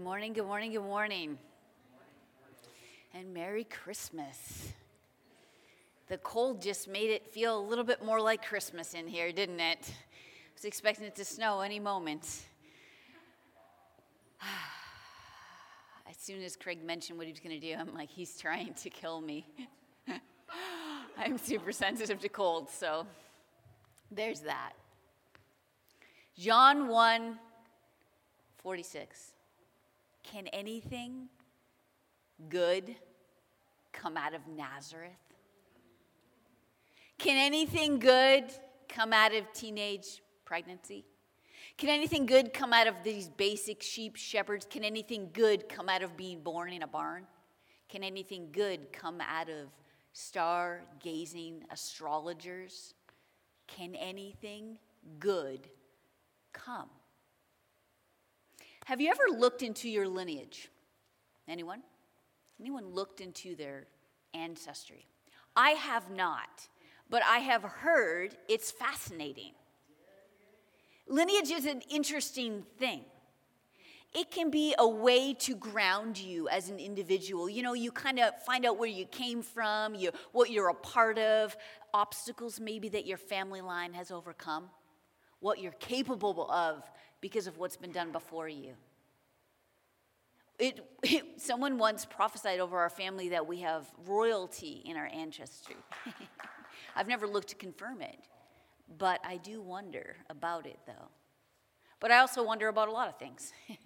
Good morning, good morning, good morning. And Merry Christmas. The cold just made it feel a little bit more like Christmas in here, didn't it? I was expecting it to snow any moment. As soon as Craig mentioned what he was going to do, I'm like, he's trying to kill me. I'm super sensitive to cold, so there's that. John 1 46. Can anything good come out of Nazareth? Can anything good come out of teenage pregnancy? Can anything good come out of these basic sheep shepherds? Can anything good come out of being born in a barn? Can anything good come out of star gazing astrologers? Can anything good come? Have you ever looked into your lineage? Anyone? Anyone looked into their ancestry? I have not, but I have heard it's fascinating. Lineage is an interesting thing. It can be a way to ground you as an individual. You know, you kind of find out where you came from, you, what you're a part of, obstacles maybe that your family line has overcome, what you're capable of because of what's been done before you. It, it, someone once prophesied over our family that we have royalty in our ancestry. I've never looked to confirm it, but I do wonder about it though. But I also wonder about a lot of things.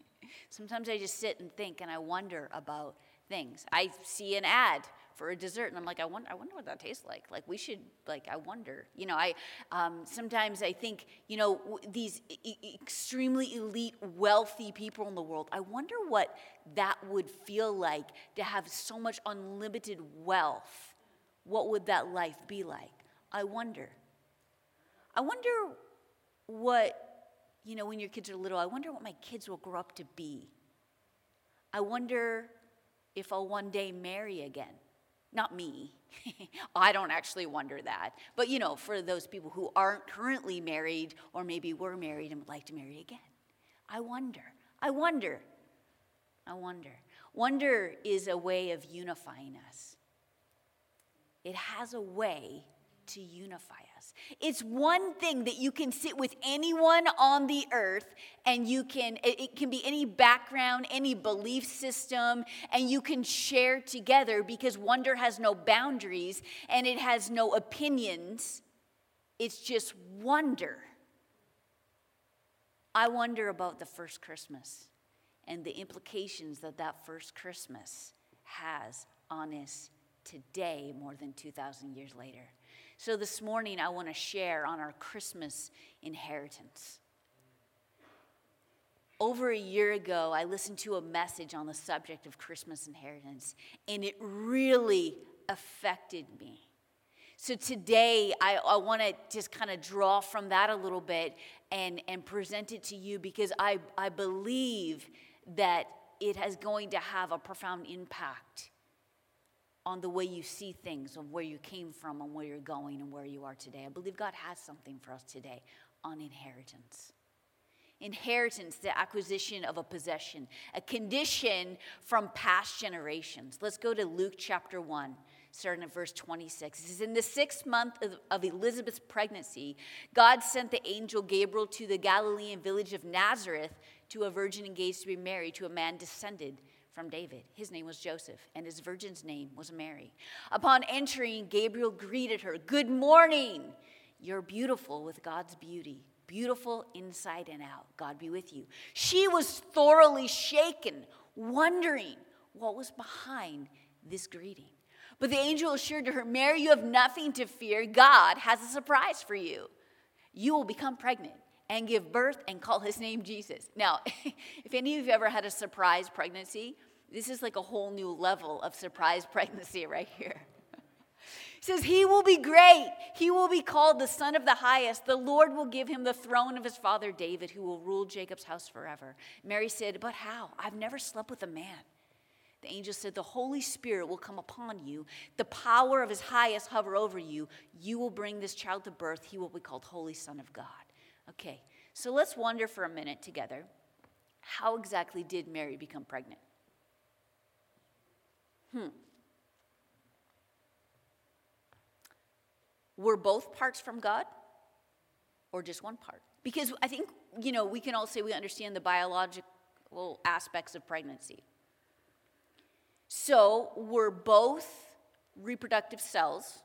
Sometimes I just sit and think and I wonder about things. I see an ad for a dessert and i'm like i wonder, I wonder what that tastes like. Like we should like i wonder you know i um, sometimes i think you know w- these extremely elite wealthy people in the world i wonder what that would feel like to have so much unlimited wealth. What would that life be like? I wonder. I wonder what you know when your kids are little i wonder what my kids will grow up to be. I wonder if i'll one day marry again not me. I don't actually wonder that. But you know, for those people who aren't currently married or maybe were married and would like to marry again, I wonder. I wonder. I wonder. Wonder is a way of unifying us. It has a way to unify us. It's one thing that you can sit with anyone on the earth and you can, it can be any background, any belief system, and you can share together because wonder has no boundaries and it has no opinions. It's just wonder. I wonder about the first Christmas and the implications that that first Christmas has on us today more than 2,000 years later. So this morning, I want to share on our Christmas inheritance. Over a year ago, I listened to a message on the subject of Christmas inheritance, and it really affected me. So today, I, I want to just kind of draw from that a little bit and, and present it to you because I, I believe that it is going to have a profound impact on the way you see things, on where you came from, on where you're going, and where you are today. I believe God has something for us today on inheritance. Inheritance, the acquisition of a possession, a condition from past generations. Let's go to Luke chapter 1, starting at verse 26. It says, In the sixth month of, of Elizabeth's pregnancy, God sent the angel Gabriel to the Galilean village of Nazareth to a virgin engaged to be married to a man descended from David. His name was Joseph, and his virgin's name was Mary. Upon entering, Gabriel greeted her Good morning! You're beautiful with God's beauty, beautiful inside and out. God be with you. She was thoroughly shaken, wondering what was behind this greeting. But the angel assured her, Mary, you have nothing to fear. God has a surprise for you. You will become pregnant and give birth and call his name Jesus. Now, if any of you ever had a surprise pregnancy, this is like a whole new level of surprise pregnancy right here. He says, He will be great. He will be called the Son of the Highest. The Lord will give him the throne of his father David, who will rule Jacob's house forever. Mary said, But how? I've never slept with a man. The angel said, The Holy Spirit will come upon you. The power of his highest hover over you. You will bring this child to birth. He will be called Holy Son of God. Okay, so let's wonder for a minute together How exactly did Mary become pregnant? Hmm. Were both parts from God or just one part? Because I think, you know, we can all say we understand the biological aspects of pregnancy. So, were both reproductive cells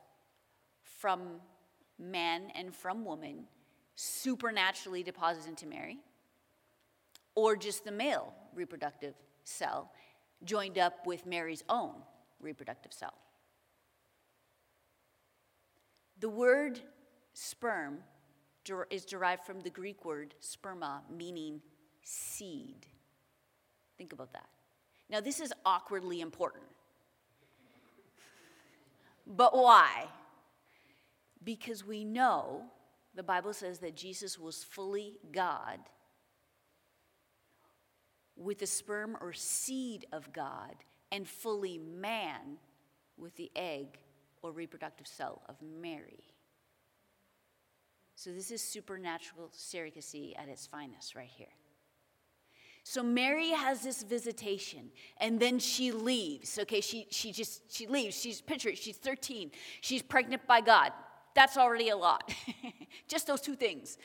from man and from woman supernaturally deposited into Mary? Or just the male reproductive cell joined up with Mary's own reproductive cell? The word sperm is derived from the Greek word sperma, meaning seed. Think about that. Now, this is awkwardly important. But why? Because we know the Bible says that Jesus was fully God with the sperm or seed of God and fully man with the egg or reproductive cell of Mary. So, this is supernatural surrogacy at its finest, right here. So Mary has this visitation and then she leaves. Okay, she, she just she leaves. She's picture she's 13. She's pregnant by God. That's already a lot. just those two things.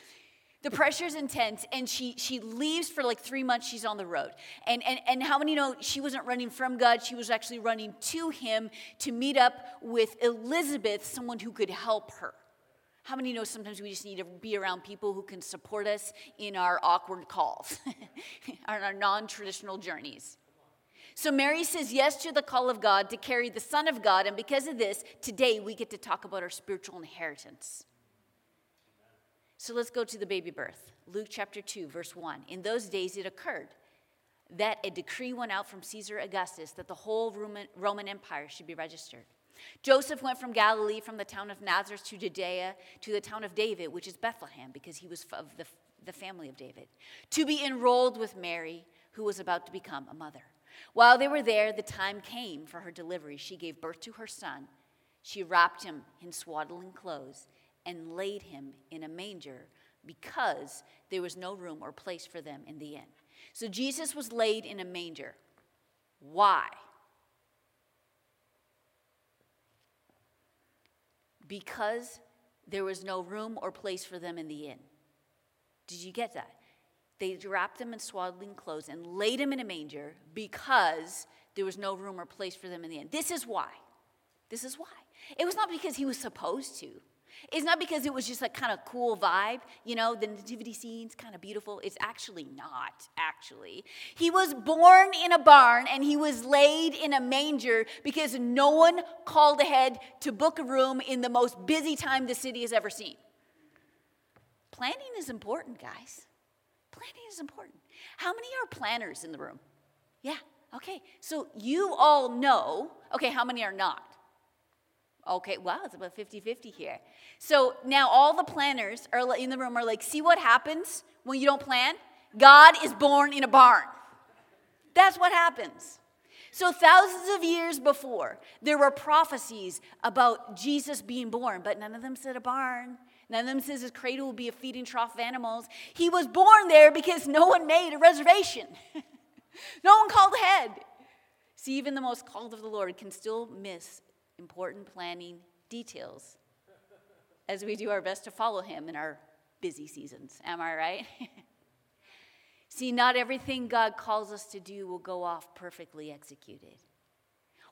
The pressure is intense, and she she leaves for like three months. She's on the road, and and and how many know she wasn't running from God? She was actually running to Him to meet up with Elizabeth, someone who could help her. How many know sometimes we just need to be around people who can support us in our awkward calls, on our non traditional journeys? So Mary says yes to the call of God to carry the Son of God, and because of this, today we get to talk about our spiritual inheritance. So let's go to the baby birth. Luke chapter 2, verse 1. In those days it occurred that a decree went out from Caesar Augustus that the whole Roman, Empire should be registered. Joseph went from Galilee, from the town of Nazareth to Judea, to the town of David, which is Bethlehem, because he was of the, the family of David, to be enrolled with Mary, who was about to become a mother. While they were there, the time came for her delivery. She gave birth to her son. She wrapped him in swaddling clothes and laid him in a manger because there was no room or place for them in the inn. So Jesus was laid in a manger. Why? because there was no room or place for them in the inn. Did you get that? They wrapped them in swaddling clothes and laid him in a manger because there was no room or place for them in the inn. This is why. This is why. It was not because he was supposed to. It's not because it was just a kind of cool vibe, you know, the nativity scene's kind of beautiful. It's actually not, actually. He was born in a barn and he was laid in a manger because no one called ahead to book a room in the most busy time the city has ever seen. Planning is important, guys. Planning is important. How many are planners in the room? Yeah, okay. So you all know, okay, how many are not? Okay, wow, it's about 50 50 here. So now all the planners are in the room are like, see what happens when you don't plan? God is born in a barn. That's what happens. So, thousands of years before, there were prophecies about Jesus being born, but none of them said a barn. None of them says his cradle will be a feeding trough of animals. He was born there because no one made a reservation. no one called ahead. See, even the most called of the Lord can still miss important planning details as we do our best to follow him in our busy seasons. Am I right? See, not everything God calls us to do will go off perfectly executed.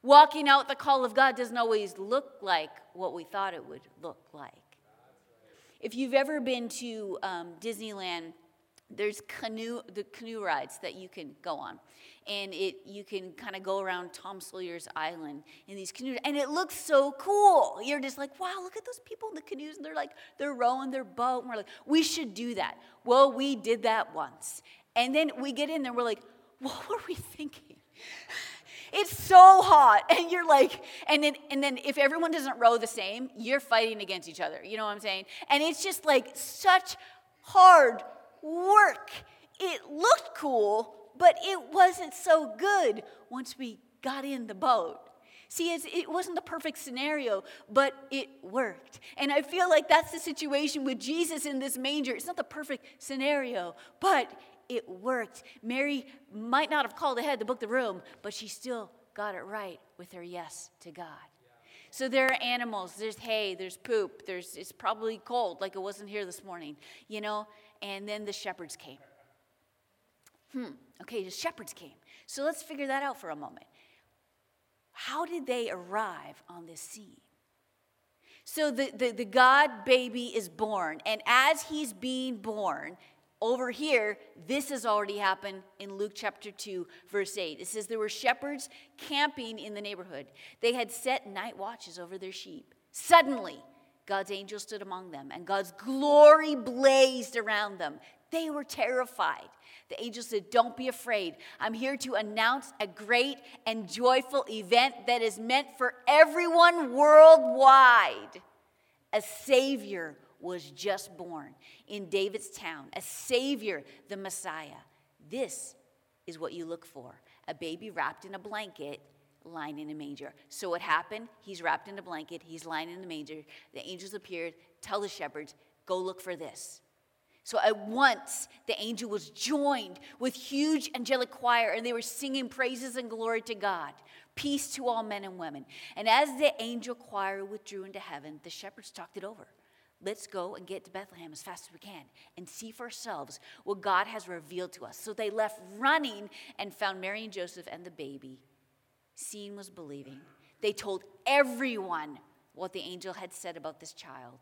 Walking out the call of God doesn't always look like what we thought it would look like. If you've ever been to um, Disneyland, there's canoe the canoe rides that you can go on. And it you can kind of go around tom sawyer's island in these canoes and it looks so cool. You're just like wow look at those people in the canoes and they're like they're rowing their boat and we're like we should do that. Well we did that once. And then we get in there we're like what were we thinking it's so hot and you're like and then and then if everyone doesn't row the same you're fighting against each other you know what i'm saying and it's just like such hard work. It looked cool, but it wasn't so good once we got in the boat. See, it wasn't the perfect scenario, but it worked. And I feel like that's the situation with Jesus in this manger. It's not the perfect scenario, but It worked. Mary might not have called ahead to book the room, but she still got it right with her yes to God. So there are animals, there's hay, there's poop, there's it's probably cold like it wasn't here this morning, you know, and then the shepherds came. Hmm, okay, the shepherds came. So let's figure that out for a moment. How did they arrive on this scene? So the, the, the God baby is born, and as he's being born, over here, this has already happened in Luke chapter 2, verse 8. It says there were shepherds camping in the neighborhood. They had set night watches over their sheep. Suddenly, God's angel stood among them, and God's glory blazed around them. They were terrified. The angel said, Don't be afraid. I'm here to announce a great and joyful event that is meant for everyone worldwide. A Savior was just born in David's town, a Savior, the Messiah. This is what you look for a baby wrapped in a blanket lying in a manger. So what happened? He's wrapped in a blanket, he's lying in a manger. The angels appeared, tell the shepherds, go look for this. So at once the angel was joined with huge angelic choir, and they were singing praises and glory to God. Peace to all men and women. And as the angel choir withdrew into heaven, the shepherds talked it over. Let's go and get to Bethlehem as fast as we can and see for ourselves what God has revealed to us. So they left running and found Mary and Joseph and the baby. Seeing was believing. They told everyone what the angel had said about this child,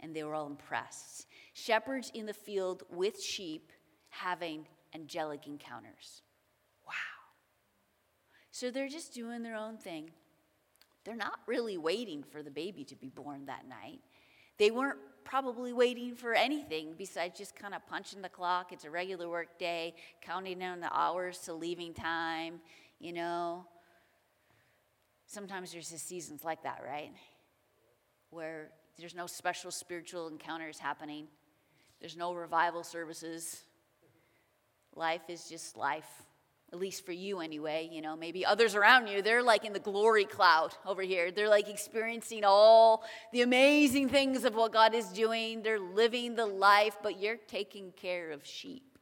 and they were all impressed. Shepherds in the field with sheep having angelic encounters. Wow. So they're just doing their own thing. They're not really waiting for the baby to be born that night. They weren't probably waiting for anything besides just kind of punching the clock. It's a regular work day, counting down the hours to leaving time, you know. Sometimes there's just seasons like that, right? Where there's no special spiritual encounters happening, there's no revival services. Life is just life at least for you anyway you know maybe others around you they're like in the glory cloud over here. They're like experiencing all the amazing things of what god is doing. They're living the life but you're taking care of sheep.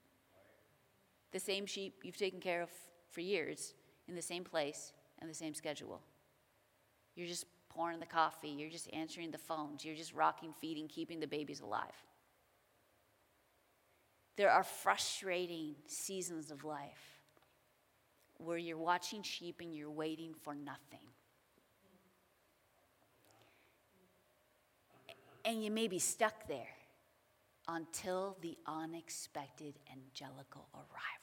The same sheep you've taken care of for years in the same place and the same schedule. You're just pouring the coffee. You're just answering the phones. You're just rocking feeding keeping the babies alive. There are frustrating seasons of life where you're watching sheep and you're waiting for nothing. And you may be stuck there until the unexpected angelical arrival.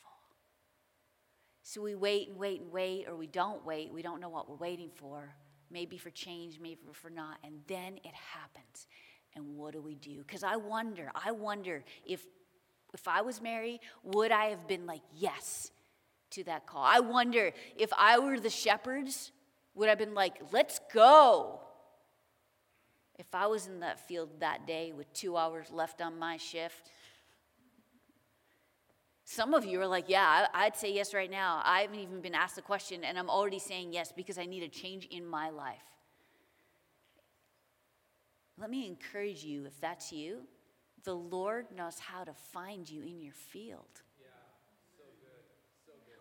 So we wait and wait and wait, or we don't wait. We don't know what we're waiting for. Maybe for change, maybe for not. And then it happens. And what do we do? Because I wonder, I wonder if if I was Mary, would I have been like, yes, to that call. I wonder if I were the shepherds, would I have been like, let's go. If I was in that field that day with two hours left on my shift, some of you are like, yeah, I'd say yes right now. I haven't even been asked the question, and I'm already saying yes because I need a change in my life. Let me encourage you, if that's you, the Lord knows how to find you in your field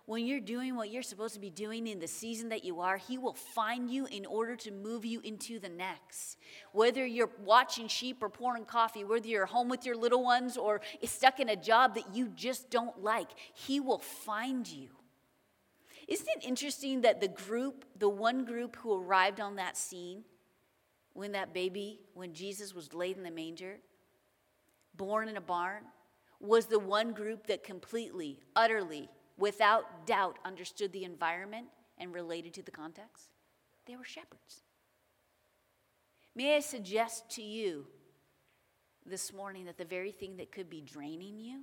when you're doing what you're supposed to be doing in the season that you are, He will find you in order to move you into the next. Whether you're watching sheep or pouring coffee, whether you're home with your little ones or stuck in a job that you just don't like, He will find you. Isn't it interesting that the group, the one group who arrived on that scene when that baby, when Jesus was laid in the manger, born in a barn, was the one group that completely, utterly without doubt understood the environment and related to the context? They were shepherds. May I suggest to you this morning that the very thing that could be draining you,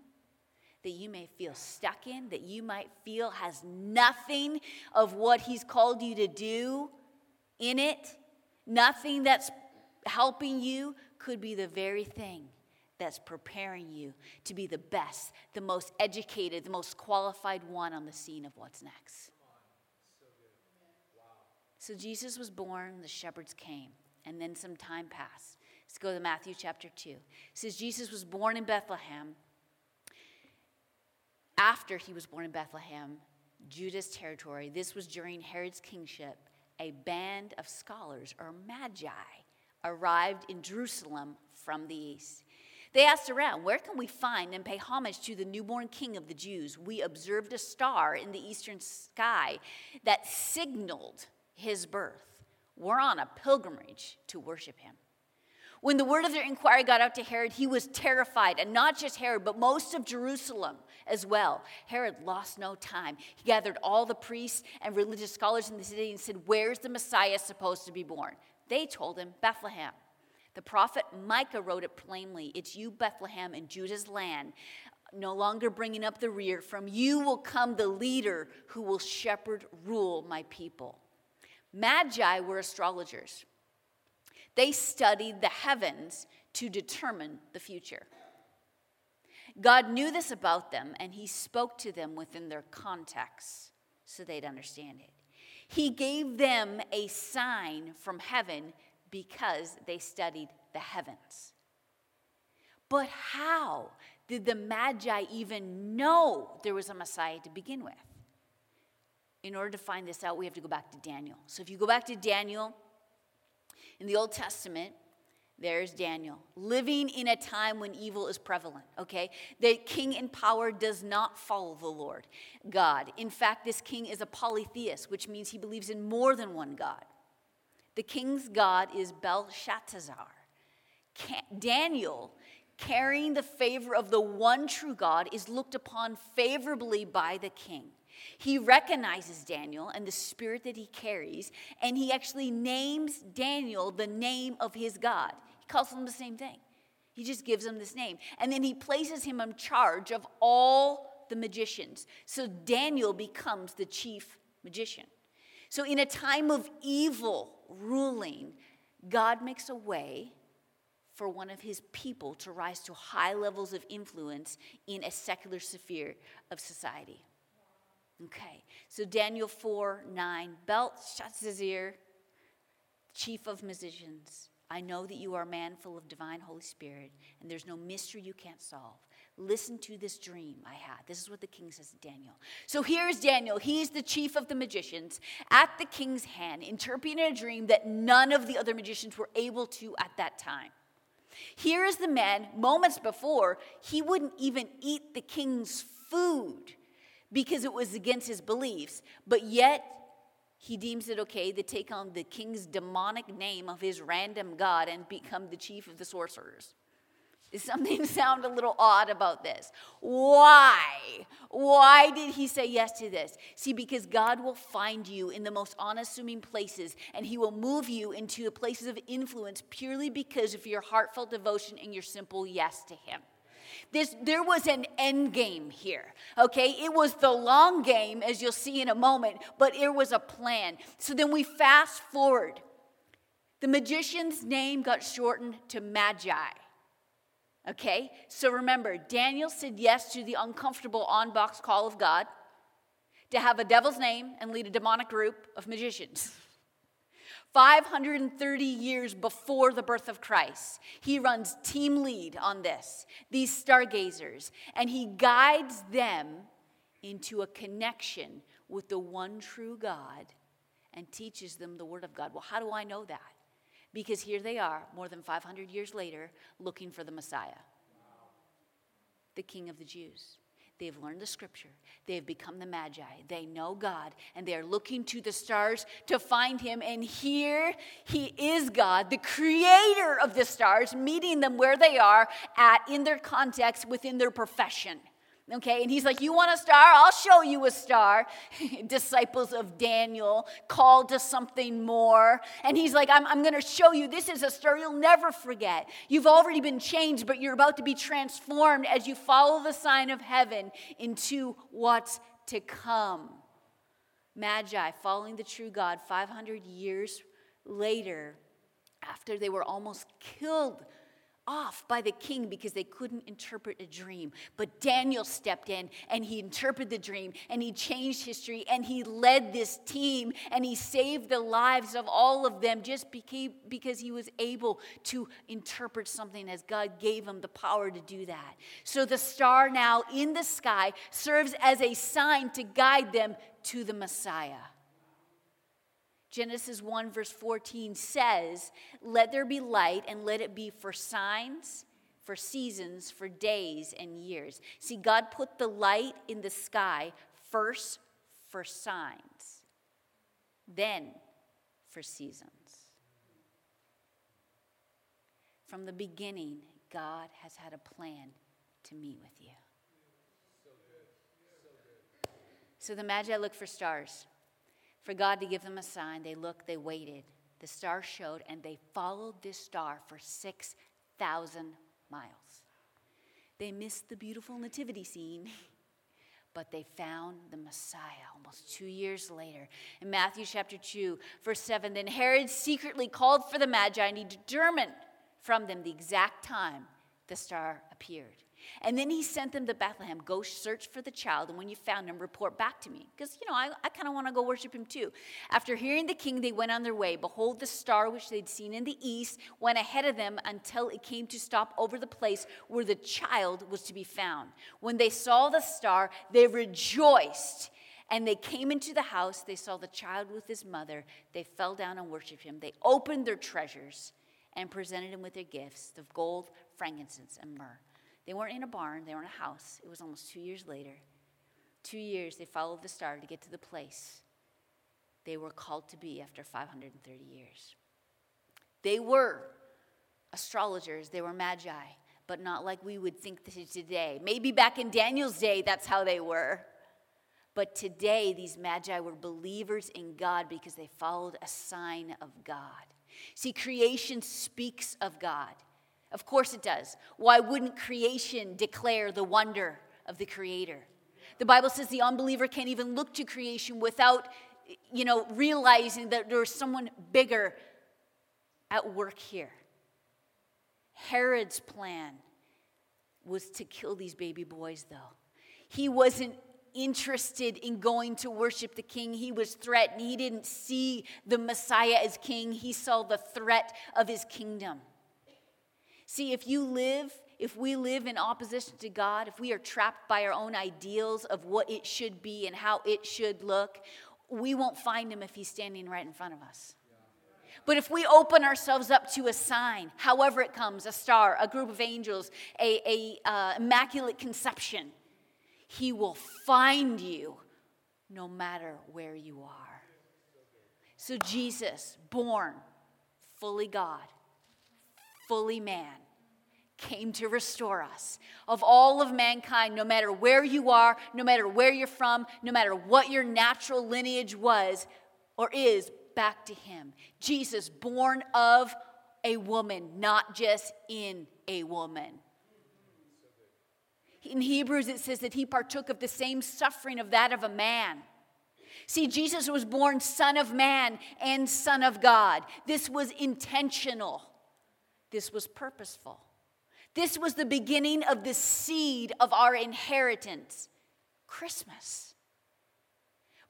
that you may feel stuck in, that you might feel has nothing of what He's called you to do in it, nothing that's helping you, could be the very thing that's preparing you to be the best, the most educated, the most qualified one on the scene of what's next. So Jesus was born, the shepherds came, and then some time passed. Let's go to Matthew chapter 2. It says Jesus was born in Bethlehem after he was born in Bethlehem, Judah's territory, this was during Herod's kingship, a band of scholars or magi arrived in Jerusalem from the east. They asked around, Where can we find and pay homage to the newborn king of the Jews? We observed a star in the eastern sky that signaled his birth. We're on a pilgrimage to worship him. When the word of their inquiry got out to Herod, he was terrified, and not just Herod, but most of Jerusalem as well. Herod lost no time. He gathered all the priests and religious scholars in the city and said, Where's the Messiah supposed to be born? They told him, Bethlehem. The prophet Micah wrote it plainly It's you, Bethlehem, in Judah's land, no longer bringing up the rear. From you will come the leader who will shepherd, rule my people. Magi were astrologers. They studied the heavens to determine the future. God knew this about them, and He spoke to them within their context so they'd understand it. He gave them a sign from heaven because they studied the heavens. But how did the Magi even know there was a Messiah to begin with? In order to find this out, we have to go back to Daniel. So if you go back to Daniel in the Old Testament, there's Daniel, living in a time when evil is prevalent, okay? The king in power does not follow the Lord God. In fact, this king is a polytheist, which means he believes in more than one God. The king's God is Belshazzar. Daniel, carrying the favor of the one true God, is looked upon favorably by the king. He recognizes Daniel and the spirit that he carries, and he actually names Daniel the name of his God. He calls him the same thing. He just gives him this name. And then he places him in charge of all the magicians. So Daniel becomes the chief magician. So, in a time of evil ruling, God makes a way for one of his people to rise to high levels of influence in a secular sphere of society. Okay, so Daniel 4 9, Belshazzar, chief of musicians, I know that you are a man full of divine Holy Spirit, and there's no mystery you can't solve. Listen to this dream I had. This is what the king says to Daniel. So here's Daniel. He's the chief of the magicians at the king's hand, interpreting a dream that none of the other magicians were able to at that time. Here is the man, moments before, he wouldn't even eat the king's food because it was against his beliefs, but yet he deems it okay to take on the king's demonic name of his random god and become the chief of the sorcerers. Does something sound a little odd about this? Why? Why did he say yes to this? See, because God will find you in the most unassuming places and he will move you into the places of influence purely because of your heartfelt devotion and your simple yes to him. This, there was an end game here, okay? It was the long game, as you'll see in a moment, but it was a plan. So then we fast forward. The magician's name got shortened to Magi. Okay? So remember, Daniel said yes to the uncomfortable on box call of God to have a devil's name and lead a demonic group of magicians. 530 years before the birth of Christ, he runs team lead on this, these stargazers, and he guides them into a connection with the one true God and teaches them the Word of God. Well, how do I know that? Because here they are, more than 500 years later, looking for the Messiah, the King of the Jews. They've learned the scripture. They've become the magi. They know God and they are looking to the stars to find him. And here he is God, the creator of the stars, meeting them where they are at in their context within their profession. Okay, and he's like, You want a star? I'll show you a star. Disciples of Daniel called to something more. And he's like, I'm, I'm going to show you. This is a star you'll never forget. You've already been changed, but you're about to be transformed as you follow the sign of heaven into what's to come. Magi, following the true God 500 years later, after they were almost killed off by the king because they couldn't interpret a dream. But Daniel stepped in and he interpreted the dream and he changed history and he led this team and he saved the lives of all of them just because he was able to interpret something as God gave him the power to do that. So the star now in the sky serves as a sign to guide them to the Messiah. Genesis 1, verse 14 says, Let there be light, and let it be for signs, for seasons, for days, and years. See, God put the light in the sky first for signs, then for seasons. From the beginning, God has had a plan to meet with you. So, so, so the Magi look for stars for God to give them a sign. They looked, they waited. The star showed, and they followed this star for 6,000 miles. They missed the beautiful nativity scene, but they found the Messiah almost two years later. In Matthew chapter 2, verse 7, then Herod secretly called for the Magi, and he determined from them the exact time the star appeared. And then he sent them to Bethlehem. Go search for the child, and when you found him, report back to me. Because, you know, I, I kind of want to go worship him too. After hearing the king, they went on their way. Behold, the star which they'd seen in the east went ahead of them until it came to stop over the place where the child was to be found. When they saw the star, they rejoiced. And they came into the house. They saw the child with his mother. They fell down and worshiped him. They opened their treasures and presented him with their gifts of gold, frankincense, and myrrh. They weren't in a barn, they were in a house. It was almost two years later. Two years they followed the star to get to the place they were called to be after 530 years. They were astrologers, they were magi, but not like we would think today. Maybe back in Daniel's day, that's how they were. But today, these magi were believers in God because they followed a sign of God. See, creation speaks of God. Of course it does. Why wouldn't creation declare the wonder of the Creator? The Bible says the unbeliever can't even look to creation without, you know, realizing that there's someone bigger at work here. Herod's plan was to kill these baby boys, though. He wasn't interested in going to worship the king. He was threatened. He didn't see the Messiah as king, he saw the threat of his kingdom. See, if you live, if we live in opposition to God, if we are trapped by our own ideals of what it should be and how it should look, we won't find him if he's standing right in front of us. But if we open ourselves up to a sign, however it comes, a star, a group of angels, a, a uh, immaculate conception, he will find you no matter where you are. So Jesus, born fully God, fully man, came to restore us. Of all of mankind, no matter where you are, no matter where you're from, no matter what your natural lineage was or is, back to him. Jesus, born of a woman, not just in a woman. In Hebrews, it says that he partook of the same suffering of that of a man. See, Jesus was born Son of Man and Son of God. This was intentional. This was purposeful. This was the beginning of the seed of our inheritance Christmas.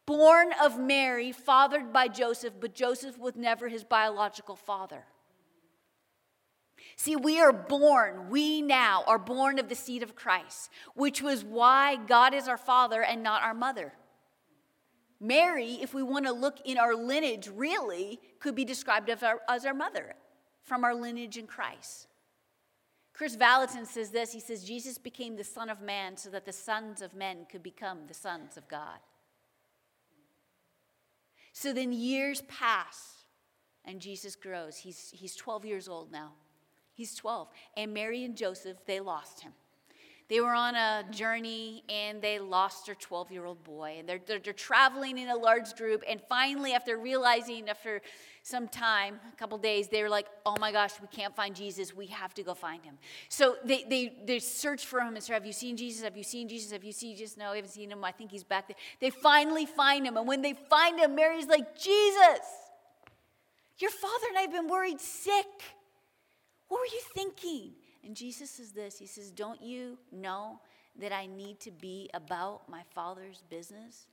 Born of Mary, fathered by Joseph, but Joseph was never his biological father. See, we are born, we now are born of the seed of Christ, which was why God is our father and not our mother. Mary, if we want to look in our lineage, really could be described as our, as our mother from our lineage in Christ. Kris Vallotton says this He says, Jesus became the Son of Man so that the sons of men could become the sons of God. So then years pass and Jesus grows. He's, he's 12 years old now. He's 12. And Mary and Joseph, they lost him. They were on a journey and they lost their 12 year old boy. And they're, they're, they're, traveling in a large group. And finally, after realizing, after some time, a couple days, they were like, oh my gosh, we can't find Jesus. We have to go find him. So they, they, they search for him and say, Have you seen Jesus? Have you seen Jesus? Have you seen Jesus? No, I haven't seen him. I think he's back there. They finally find him. And when they find him, Mary's like, Jesus, your father and I have been worried sick. What were you thinking? And Jesus says this He says, Don't you know that I need to be about my Father's business?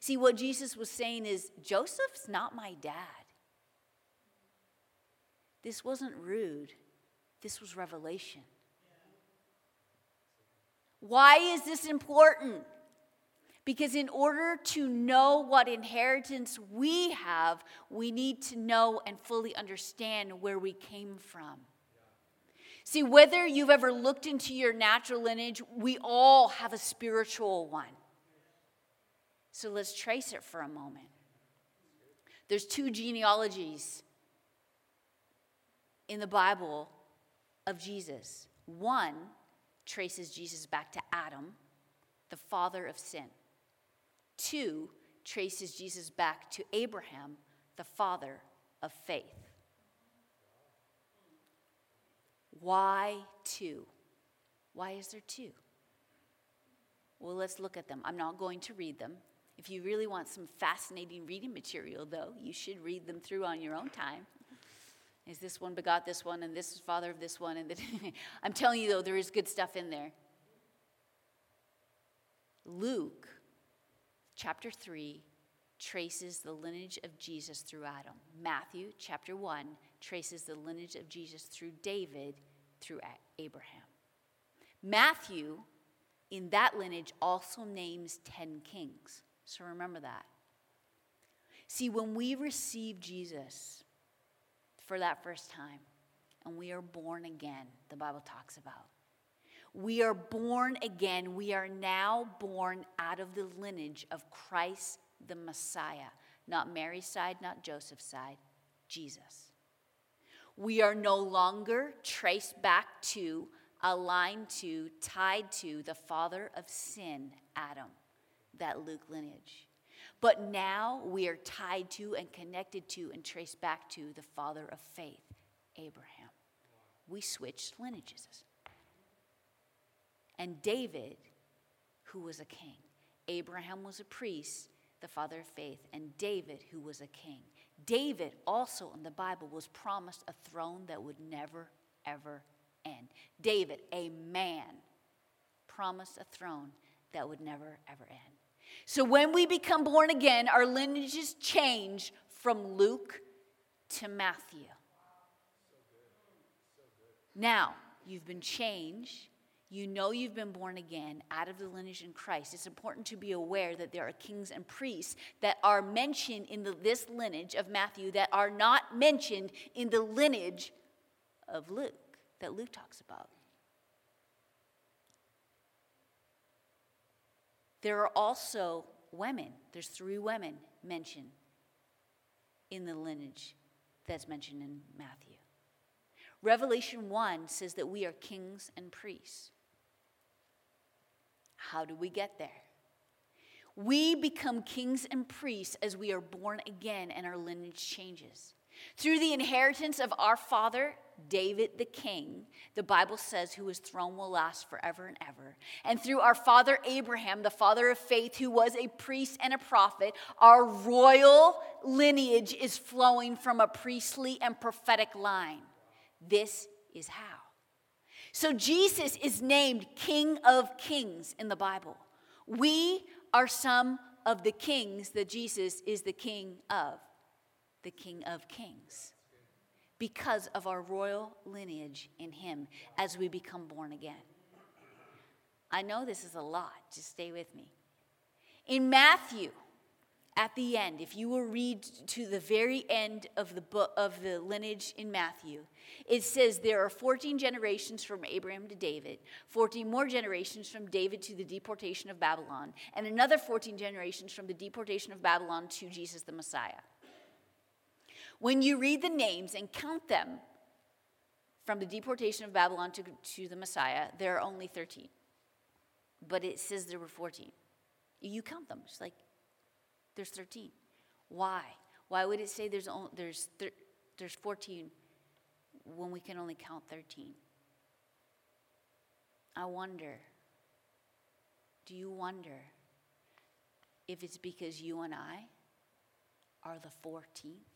See, what Jesus was saying is Joseph's not my dad. This wasn't rude, this was revelation. Why is this important? Because in order to know what inheritance we have, we need to know and fully understand where we came from. See, whether you've ever looked into your natural lineage, we all have a spiritual one. So let's trace it for a moment. There's two genealogies in the Bible of Jesus. One traces Jesus back to Adam, the father of sin. Two traces Jesus back to Abraham, the father of faith. Why two? Why is there two? Well, let's look at them. I'm not going to read them. If you really want some fascinating reading material, though, you should read them through on your own time. Is this one begot this one, and this is father of this one? And I'm telling you, though, there is good stuff in there. Luke chapter 3 traces the lineage of Jesus through Adam. Matthew chapter 1 traces the lineage of Jesus through David through Abraham. Matthew, in that lineage, also names 10 kings. So remember that. See, when we receive Jesus for that first time and we are born again, the Bible talks about, we are born again. We are now born out of the lineage of Christ the Messiah. Not Mary's side, not Joseph's side, Jesus. We are no longer traced back to, aligned to, tied to the father of sin, Adam, that Luke lineage. But now we are tied to and connected to and traced back to the father of faith, Abraham. We switched lineages and David, who was a king. Abraham was a priest, the father of faith, and David, who was a king. David, also in the Bible, was promised a throne that would never, ever end. David, a man, promised a throne that would never, ever end. So when we become born again, our lineages change from Luke to Matthew. Now, you've been changed you know you've been born again out of the lineage in Christ, it's important to be aware that there are kings and priests that are mentioned in the, this lineage of Matthew that are not mentioned in the lineage of Luke, that Luke talks about. There are also women, there's three women mentioned in the lineage that's mentioned in Matthew. Revelation 1 says that we are kings and priests. How do we get there? We become kings and priests as we are born again and our lineage changes. Through the inheritance of our father, David the king, the Bible says, who his throne will last forever and ever. And through our father Abraham, the father of faith, who was a priest and a prophet, our royal lineage is flowing from a priestly and prophetic line. This is how. So Jesus is named King of Kings in the Bible. We are some of the kings that Jesus is the King of, the King of Kings, because of our royal lineage in Him as we become born again. I know this is a lot, just stay with me. In Matthew, at the end, if you will read to the very end of the book of the lineage in Matthew, it says there are 14 generations from Abraham to David, 14 more generations from David to the deportation of Babylon, and another 14 generations from the deportation of Babylon to Jesus the Messiah. When you read the names and count them from the deportation of Babylon to, to the Messiah, there are only 13. But it says there were 14. You count them, It's like there's 13. Why? Why would it say there's, only, there's, there's 14 when we can only count 13? I wonder, do you wonder if it's because you and I are the 14th?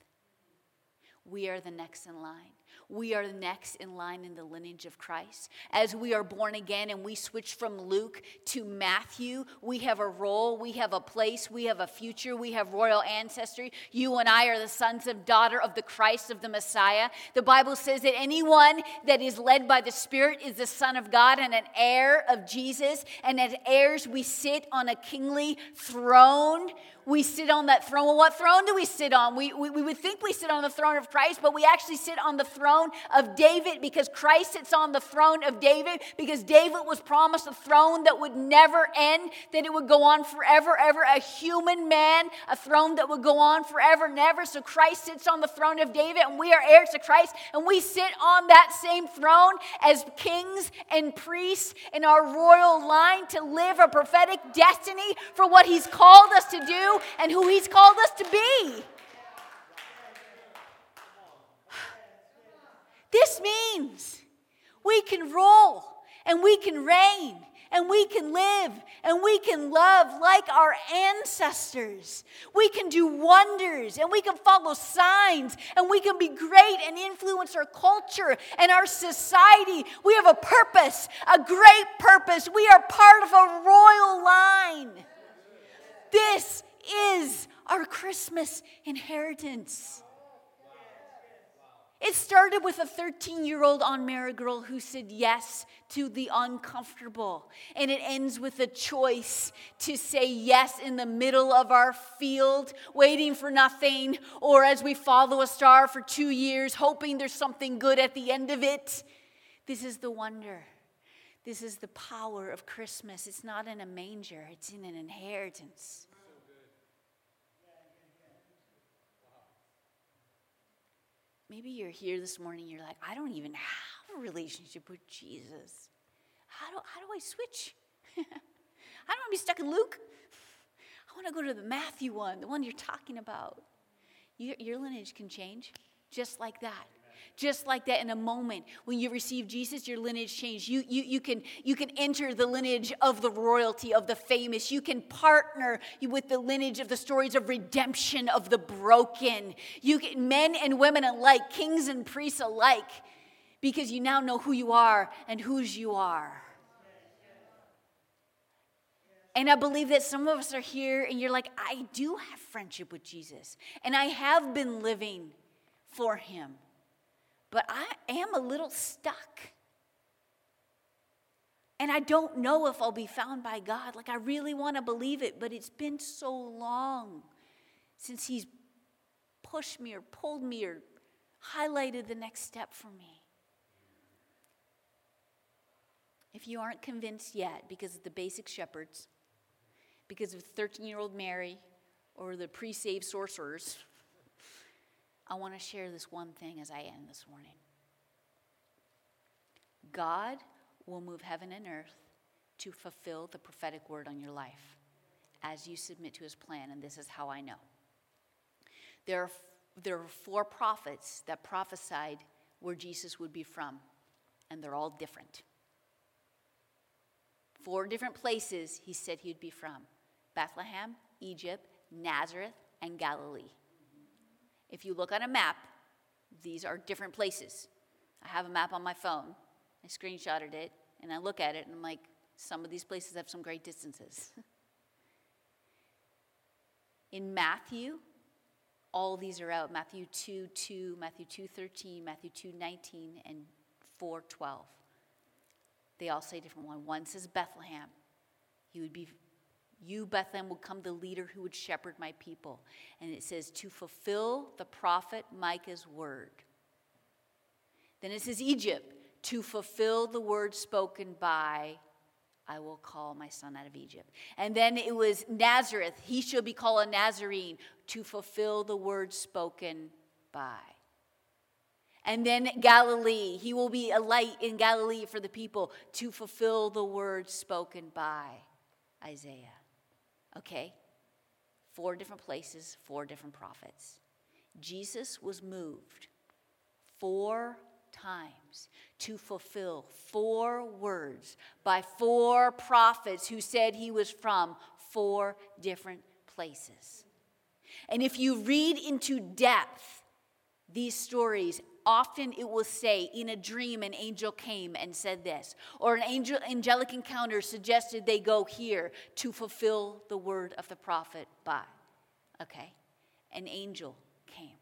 We are the next in line. we are the next in line in the lineage of Christ. As we are born again and we switch from Luke to Matthew, we have a role, we have a place, we have a future, we have royal ancestry. You and I are the sons and daughter of the Christ of the Messiah. The Bible says that anyone that is led by the Spirit is the son of God and an heir of Jesus. And as heirs, we sit on a kingly throne we sit on that throne. Well, what throne do we sit on? We, we, we would think we sit on the throne of Christ, but we actually sit on the throne of David because Christ sits on the throne of David because David was promised a throne that would never end, that it would go on forever, ever. A human man, a throne that would go on forever and ever. So Christ sits on the throne of David, and we are heirs to Christ, and we sit on that same throne as kings and priests in our royal line to live a prophetic destiny for what he's called us to do and who He's called us to be. This means we can roll and we can reign and we can live and we can love like our ancestors. We can do wonders and we can follow signs and we can be great and influence our culture and our society. We have a purpose, a great purpose. We are part of a royal line. This is our Christmas inheritance. It started with a 13 year old unmarried girl who said yes to the uncomfortable. And it ends with a choice to say yes in the middle of our field, waiting for nothing, or as we follow a star for two years, hoping there's something good at the end of it. This is the wonder. This is the power of Christmas. It's not in a manger, it's in an inheritance. Maybe you're here this morning, you're like, I don't even have a relationship with Jesus. How do, how do I switch? I don't want to be stuck in Luke. I want to go to the Matthew one, the one you're talking about. Your, your lineage can change just like that just like that in a moment. When you receive jesus your lineage changed. You, you, you, can, you can enter the lineage of the royalty of the famous. You can partner with the lineage of the stories of redemption of the broken. You can men and women alike kings and priests alike because you now know who you are and whose you are. And I believe that some of us are here and you're like, I do have friendship with Jesus. And I have been living for him but I am a little stuck. And I don't know if I'll be found by God. Like, I really want to believe it, but it's been so long since He's pushed me or pulled me or highlighted the next step for me. If you aren't convinced yet, because of the basic shepherds, because of 13 year old Mary or the pre saved sorcerers, I want to share this one thing as I end this morning. God will move heaven and earth to fulfill the prophetic word on your life as you submit to his plan, and this is how I know. There are, there are four prophets that prophesied where Jesus would be from, and they're all different. Four different places he said he'd be from Bethlehem, Egypt, Nazareth, and Galilee. If you look on a map, these are different places. I have a map on my phone. I screenshotted it and I look at it and I'm like, some of these places have some great distances. In Matthew, all these are out Matthew 2 2, Matthew 2 13, Matthew 2 19, and 4 12. They all say different one. One says Bethlehem. He would be you, Bethlehem, will come the leader who would shepherd my people. And it says, to fulfill the prophet Micah's word. Then it says, Egypt, to fulfill the word spoken by, I will call my son out of Egypt. And then it was Nazareth, he shall be called a Nazarene, to fulfill the word spoken by. And then Galilee, he will be a light in Galilee for the people to fulfill the word spoken by Isaiah. Okay? Four different places, four different prophets. Jesus was moved four times to fulfill four words by four prophets who said he was from four different places. And if you read into depth these stories, often it will say, in a dream, an angel came and said this, or an angel, angelic encounter suggested they go here to fulfill the word of the prophet by. Okay? An angel came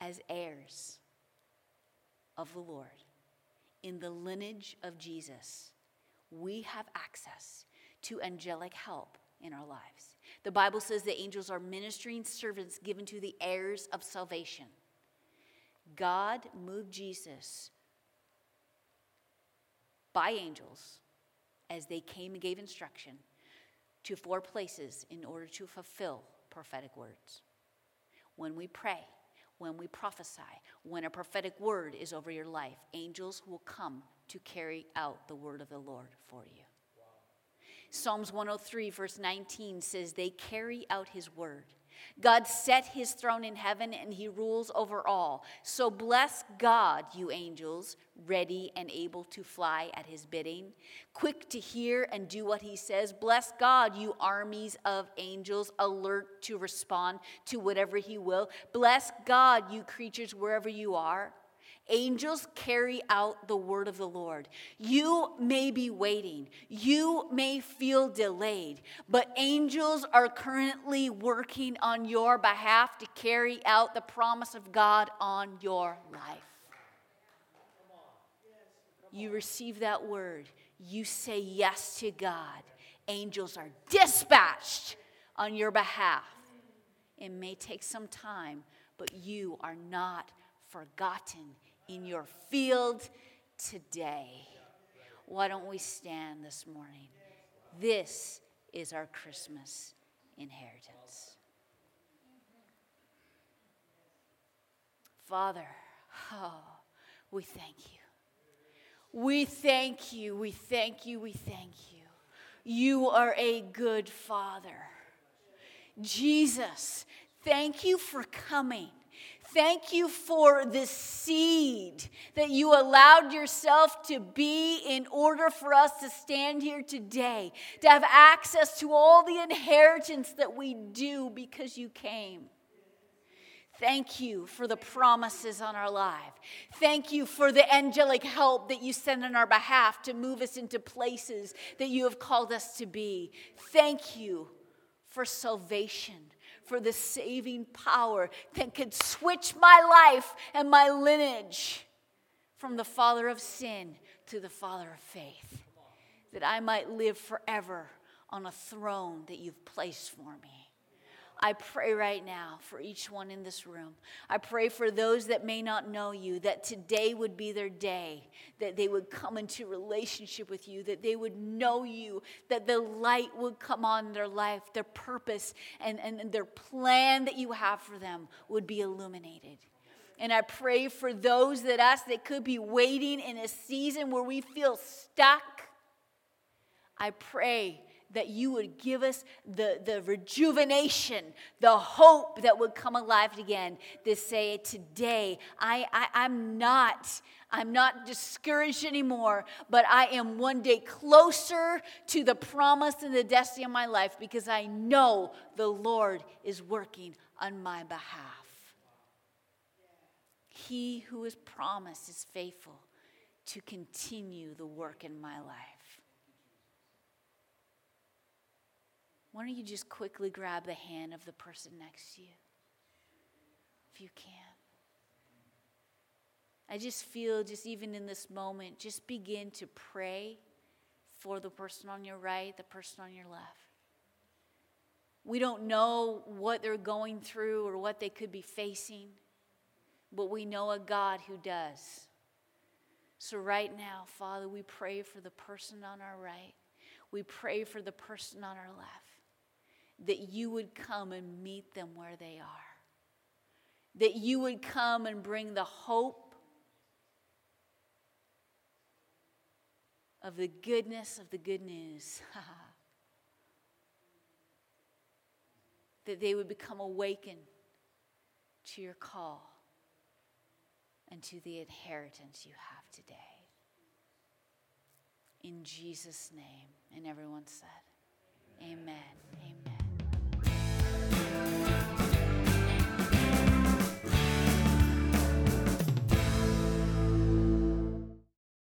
as heirs of the Lord in the lineage of Jesus. We have access to angelic help in our lives. The Bible says that angels are ministering servants given to the heirs of salvation. God moved Jesus by angels as they came and gave instruction to four places in order to fulfill prophetic words. When we pray, when we prophesy, when a prophetic word is over your life, angels will come to carry out the word of the Lord for you. Psalms 103, verse 19 says, They carry out his word. God set his throne in heaven and he rules over all. So bless God, you angels, ready and able to fly at his bidding, quick to hear and do what he says. Bless God, you armies of angels, alert to respond to whatever he will. Bless God, you creatures, wherever you are. Angels carry out the word of the Lord. You may be waiting, you may feel delayed, but angels are currently working on your behalf to carry out the promise of God on your life. You receive that word, you say yes to God. Angels are dispatched on your behalf. It may take some time, but you are not forgotten in your field today. Why don't we stand this morning? This is our Christmas inheritance. Father, oh, we thank you. We thank you, we thank you, we thank you. You are a good Father. Jesus, thank you for coming. Thank you for the seed that you allowed yourself to be in order for us to stand here today, to have access to all the inheritance that we do because you came. Thank you for the promises on our life. Thank you for the angelic help that you send on our behalf to move us into places that you have called us to be. Thank you for salvation for the saving power that could switch my life and my lineage from the father of sin to the father of faith, that I might live forever on a throne that you've placed for me. I pray right now for each one in this room. I pray for those that may not know you, that today would be their day, that they would come into relationship with you, that they would know you, that the light would come on their life, their purpose and, and, their plan that you have for them would be illuminated. And I pray for those that us that could be waiting in a season where we feel stuck. I pray that you would give us the, the rejuvenation, the hope that would come alive again to say, today, I, I, I'm not. I'm not discouraged anymore, but I am one day closer to the promise and the destiny of my life because I know the Lord is working on my behalf. He who is promised is faithful to continue the work in my life. Why don't you just quickly grab the hand of the person next to you? If you can. I just feel, just even in this moment, just begin to pray for the person on your right, the person on your left. We don't know what they're going through or what they could be facing, but we know a God who does. So, right now, Father, we pray for the person on our right. We pray for the person on our left that you would come and meet them where they are. That you would come and bring the hope of the goodness of the good news. that they would become awakened to your call and to the inheritance you have today. In Jesus' name. And everyone said, Amen. Amen. Yeah.